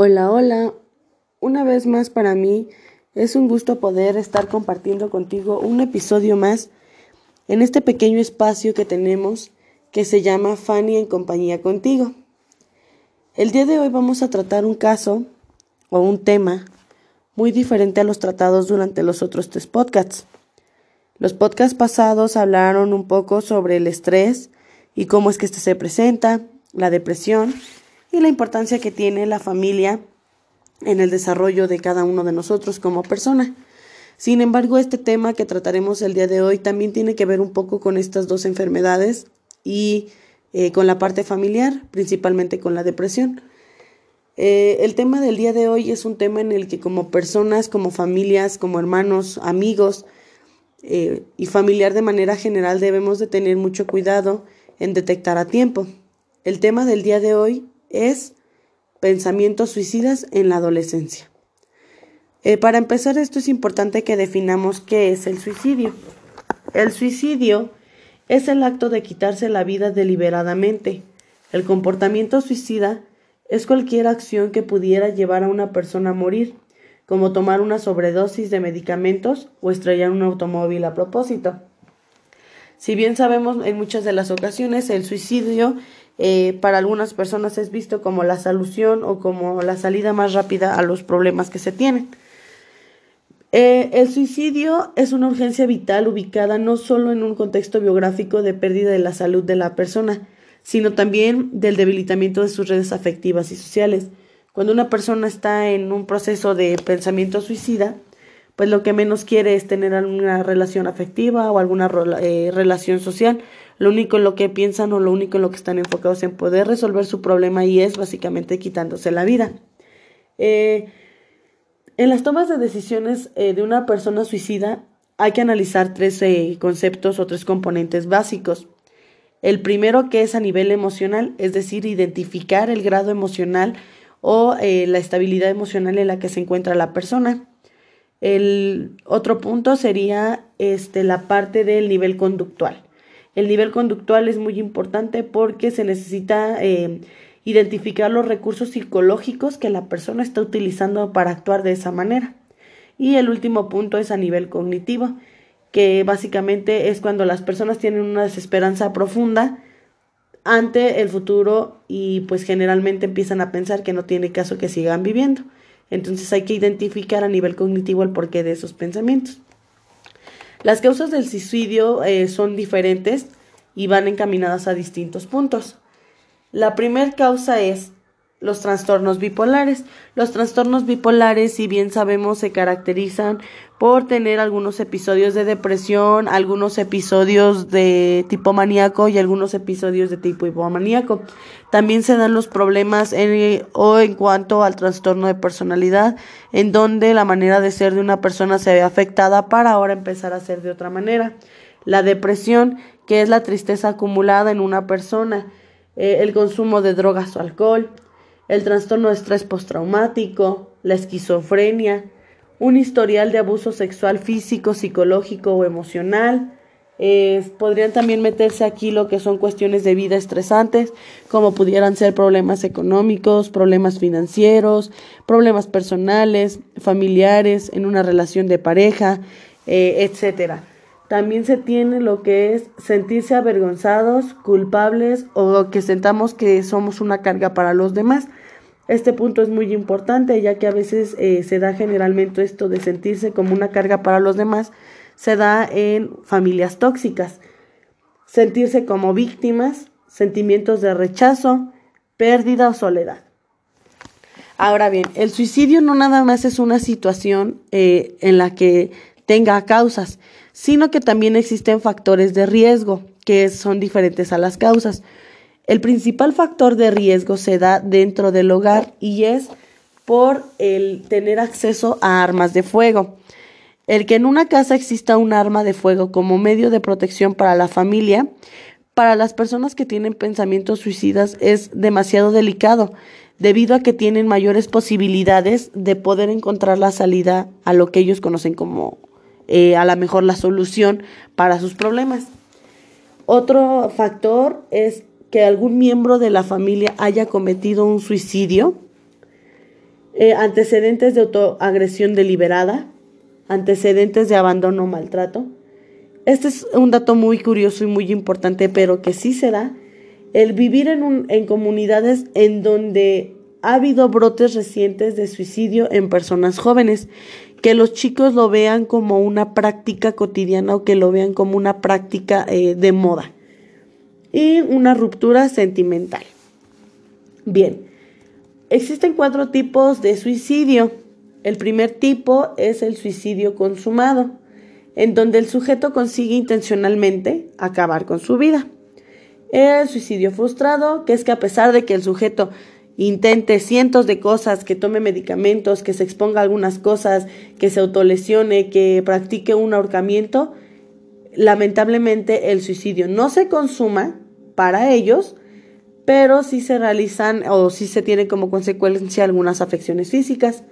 Hola, hola. Una vez más para mí es un gusto poder estar compartiendo contigo un episodio más en este pequeño espacio que tenemos que se llama Fanny en compañía contigo. El día de hoy vamos a tratar un caso o un tema muy diferente a los tratados durante los otros tres podcasts. Los podcasts pasados hablaron un poco sobre el estrés y cómo es que este se presenta, la depresión y la importancia que tiene la familia en el desarrollo de cada uno de nosotros como persona. Sin embargo, este tema que trataremos el día de hoy también tiene que ver un poco con estas dos enfermedades y eh, con la parte familiar, principalmente con la depresión. Eh, el tema del día de hoy es un tema en el que como personas, como familias, como hermanos, amigos eh, y familiar de manera general debemos de tener mucho cuidado en detectar a tiempo. El tema del día de hoy es pensamientos suicidas en la adolescencia. Eh, para empezar, esto es importante que definamos qué es el suicidio. El suicidio es el acto de quitarse la vida deliberadamente. El comportamiento suicida es cualquier acción que pudiera llevar a una persona a morir, como tomar una sobredosis de medicamentos o estrellar un automóvil a propósito. Si bien sabemos en muchas de las ocasiones el suicidio eh, para algunas personas es visto como la solución o como la salida más rápida a los problemas que se tienen. Eh, el suicidio es una urgencia vital ubicada no solo en un contexto biográfico de pérdida de la salud de la persona, sino también del debilitamiento de sus redes afectivas y sociales. Cuando una persona está en un proceso de pensamiento suicida, pues lo que menos quiere es tener alguna relación afectiva o alguna eh, relación social. Lo único en lo que piensan o lo único en lo que están enfocados en poder resolver su problema y es básicamente quitándose la vida. Eh, en las tomas de decisiones eh, de una persona suicida hay que analizar tres conceptos o tres componentes básicos. El primero que es a nivel emocional, es decir, identificar el grado emocional o la estabilidad emocional en la que se encuentra la persona. El otro punto sería este, la parte del nivel conductual. El nivel conductual es muy importante porque se necesita eh, identificar los recursos psicológicos que la persona está utilizando para actuar de esa manera. Y el último punto es a nivel cognitivo, que básicamente es cuando las personas tienen una desesperanza profunda ante el futuro y pues generalmente empiezan a pensar que no tiene caso que sigan viviendo. Entonces hay que identificar a nivel cognitivo el porqué de esos pensamientos. Las causas del suicidio eh, son diferentes y van encaminadas a distintos puntos. La primera causa es los trastornos bipolares. Los trastornos bipolares, si bien sabemos, se caracterizan por tener algunos episodios de depresión, algunos episodios de tipo maníaco y algunos episodios de tipo hipomaníaco. También se dan los problemas en, o en cuanto al trastorno de personalidad, en donde la manera de ser de una persona se ve afectada para ahora empezar a ser de otra manera. La depresión, que es la tristeza acumulada en una persona, eh, el consumo de drogas o alcohol, el trastorno de estrés postraumático, la esquizofrenia, un historial de abuso sexual físico, psicológico o emocional. Eh, podrían también meterse aquí lo que son cuestiones de vida estresantes, como pudieran ser problemas económicos, problemas financieros, problemas personales, familiares, en una relación de pareja, eh, etcétera. También se tiene lo que es sentirse avergonzados, culpables o que sentamos que somos una carga para los demás. Este punto es muy importante ya que a veces eh, se da generalmente esto de sentirse como una carga para los demás, se da en familias tóxicas. Sentirse como víctimas, sentimientos de rechazo, pérdida o soledad. Ahora bien, el suicidio no nada más es una situación eh, en la que tenga causas, sino que también existen factores de riesgo que son diferentes a las causas. El principal factor de riesgo se da dentro del hogar y es por el tener acceso a armas de fuego. El que en una casa exista un arma de fuego como medio de protección para la familia, para las personas que tienen pensamientos suicidas es demasiado delicado, debido a que tienen mayores posibilidades de poder encontrar la salida a lo que ellos conocen como eh, a lo mejor la solución para sus problemas. Otro factor es que algún miembro de la familia haya cometido un suicidio eh, antecedentes de autoagresión deliberada, antecedentes de abandono o maltrato. Este es un dato muy curioso y muy importante, pero que sí se da. El vivir en, en comunidades en donde ha habido brotes recientes de suicidio en personas jóvenes, que los chicos lo vean como una práctica cotidiana o que lo vean como una práctica eh, de moda. Y una ruptura sentimental. Bien, existen cuatro tipos de suicidio. El primer tipo es el suicidio consumado, en donde el sujeto consigue intencionalmente acabar con su vida. El suicidio frustrado, que es que a pesar de que el sujeto intente cientos de cosas, que tome medicamentos, que se exponga a algunas cosas, que se autolesione, que practique un ahorcamiento, lamentablemente el suicidio no se consuma para ellos, pero sí se realizan o sí se tiene como consecuencia algunas afecciones físicas.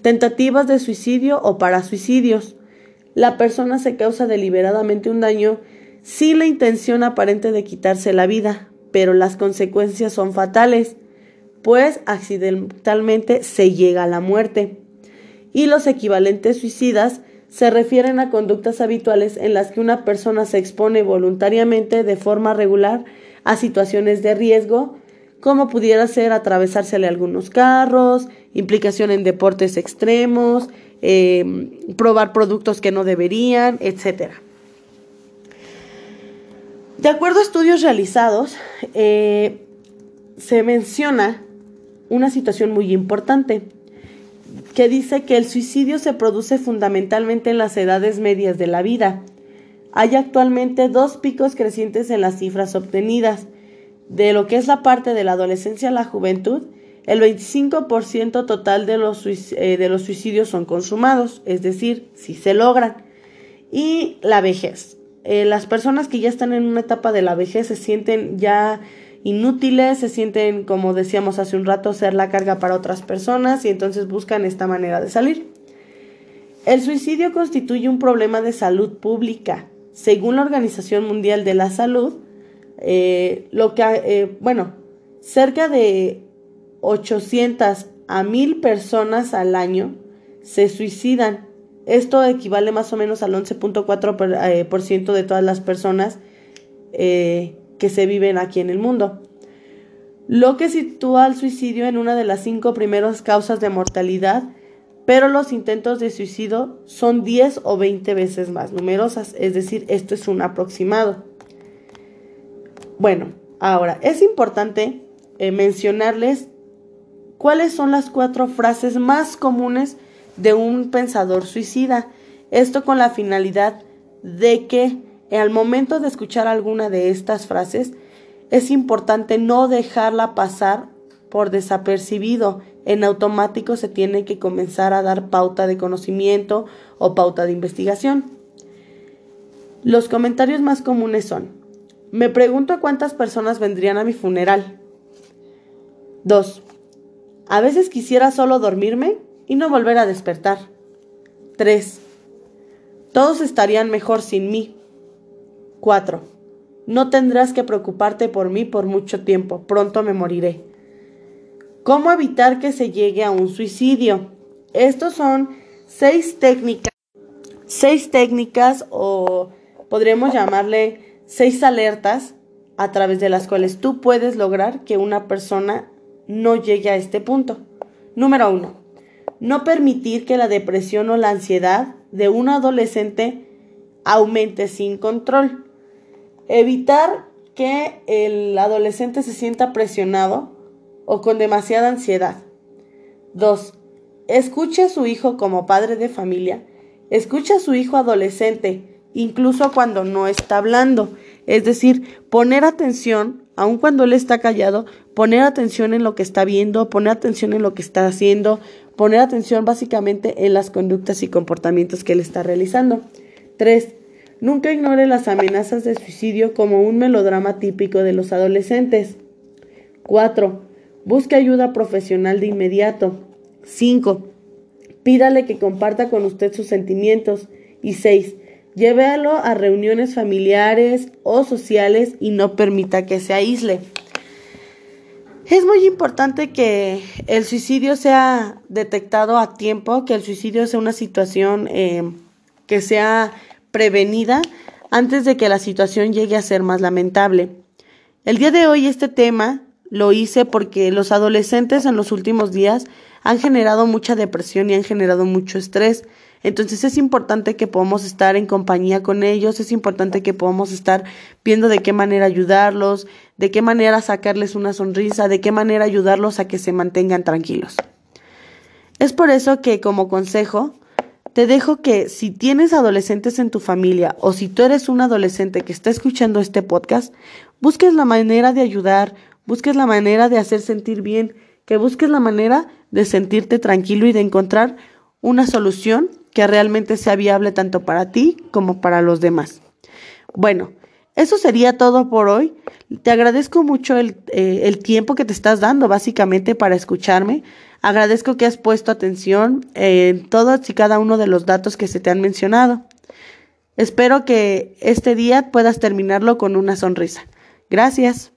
Tentativas de suicidio o para suicidios. La persona se causa deliberadamente un daño sin la intención aparente de quitarse la vida, pero las consecuencias son fatales pues accidentalmente se llega a la muerte. Y los equivalentes suicidas se refieren a conductas habituales en las que una persona se expone voluntariamente de forma regular a situaciones de riesgo, como pudiera ser atravesársele algunos carros, implicación en deportes extremos, em, probar productos que no deberían, etc. De acuerdo a estudios realizados, eh, se menciona una situación muy importante que dice que el suicidio se produce fundamentalmente en las edades medias de la vida. Hay actualmente dos picos crecientes en las cifras obtenidas. De lo que es la parte de la adolescencia a la juventud, el 25% total de los, eh, de los suicidios son consumados, es decir, si se logran. Y la vejez. Eh, las personas que ya están en una etapa de la vejez se sienten ya inútiles, se sienten, como decíamos hace un rato, ser la carga para otras personas y entonces buscan esta manera de salir. El suicidio constituye un problema de salud pública. Según la Organización Mundial de la Salud, eh, lo que, eh, bueno, cerca de 800 a 1000 personas al año se suicidan. Esto equivale más o menos al 11.4% eh, de todas las personas que se viven aquí en el mundo, lo que sitúa al suicidio en una de las cinco primeras causas de mortalidad, pero los intentos de suicidio son 10 o 20 veces más numerosas, es decir, esto es un aproximado. Bueno, ahora es importante eh, mencionarles cuáles son las cuatro frases más comunes de un pensador suicida. Esto con la finalidad de que al momento de escuchar alguna de estas frases, es importante no dejarla pasar por desapercibido. En automático se tiene que comenzar a dar pauta de conocimiento o pauta de investigación. Los comentarios más comunes son, me pregunto cuántas personas vendrían a mi funeral. 2. A veces quisiera solo dormirme y no volver a despertar. 3. Todos estarían mejor sin mí. 4. No tendrás que preocuparte por mí por mucho tiempo, pronto me moriré. ¿Cómo evitar que se llegue a un suicidio? Estos son seis técnicas, seis técnicas o podríamos llamarle seis alertas a través de las cuales tú puedes lograr que una persona no llegue a este punto. Número uno, no permitir que la depresión o la ansiedad de un adolescente aumente sin control. Evitar que el adolescente se sienta presionado o con demasiada ansiedad. 2. Escuche a su hijo como padre de familia. Escuche a su hijo adolescente, incluso cuando no está hablando. Es decir, poner atención, aun cuando él está callado, poner atención en lo que está viendo, poner atención en lo que está haciendo, poner atención básicamente en las conductas y comportamientos que él está realizando. 3. Nunca ignore las amenazas de suicidio como un melodrama típico de los adolescentes. 4. Busque ayuda profesional de inmediato. 5. Pídale que comparta con usted sus sentimientos. Y 6. Llévelo a reuniones familiares o sociales y no permita que se aísle. Es muy importante que el suicidio sea detectado a tiempo, que el suicidio sea una situación eh, que sea prevenida antes de que la situación llegue a ser más lamentable. El día de hoy este tema lo hice porque los adolescentes en los últimos días han generado mucha depresión y han generado mucho estrés. Entonces es importante que podamos estar en compañía con ellos, es importante que podamos estar viendo de qué manera ayudarlos, de qué manera sacarles una sonrisa, de qué manera ayudarlos a que se mantengan tranquilos. Es por eso que como consejo te dejo que si tienes adolescentes en tu familia o si tú eres un adolescente que está escuchando este podcast, busques la manera de ayudar, busques la manera de hacer sentir bien, que busques la manera de sentirte tranquilo y de encontrar una solución que realmente sea viable tanto para ti como para los demás. Bueno, eso sería todo por hoy. Te agradezco mucho el, eh, el, tiempo que te estás dando básicamente para escucharme. Agradezco que has puesto atención en todos y cada uno de los datos que se te han mencionado. Espero que este día puedas terminarlo con una sonrisa. Gracias.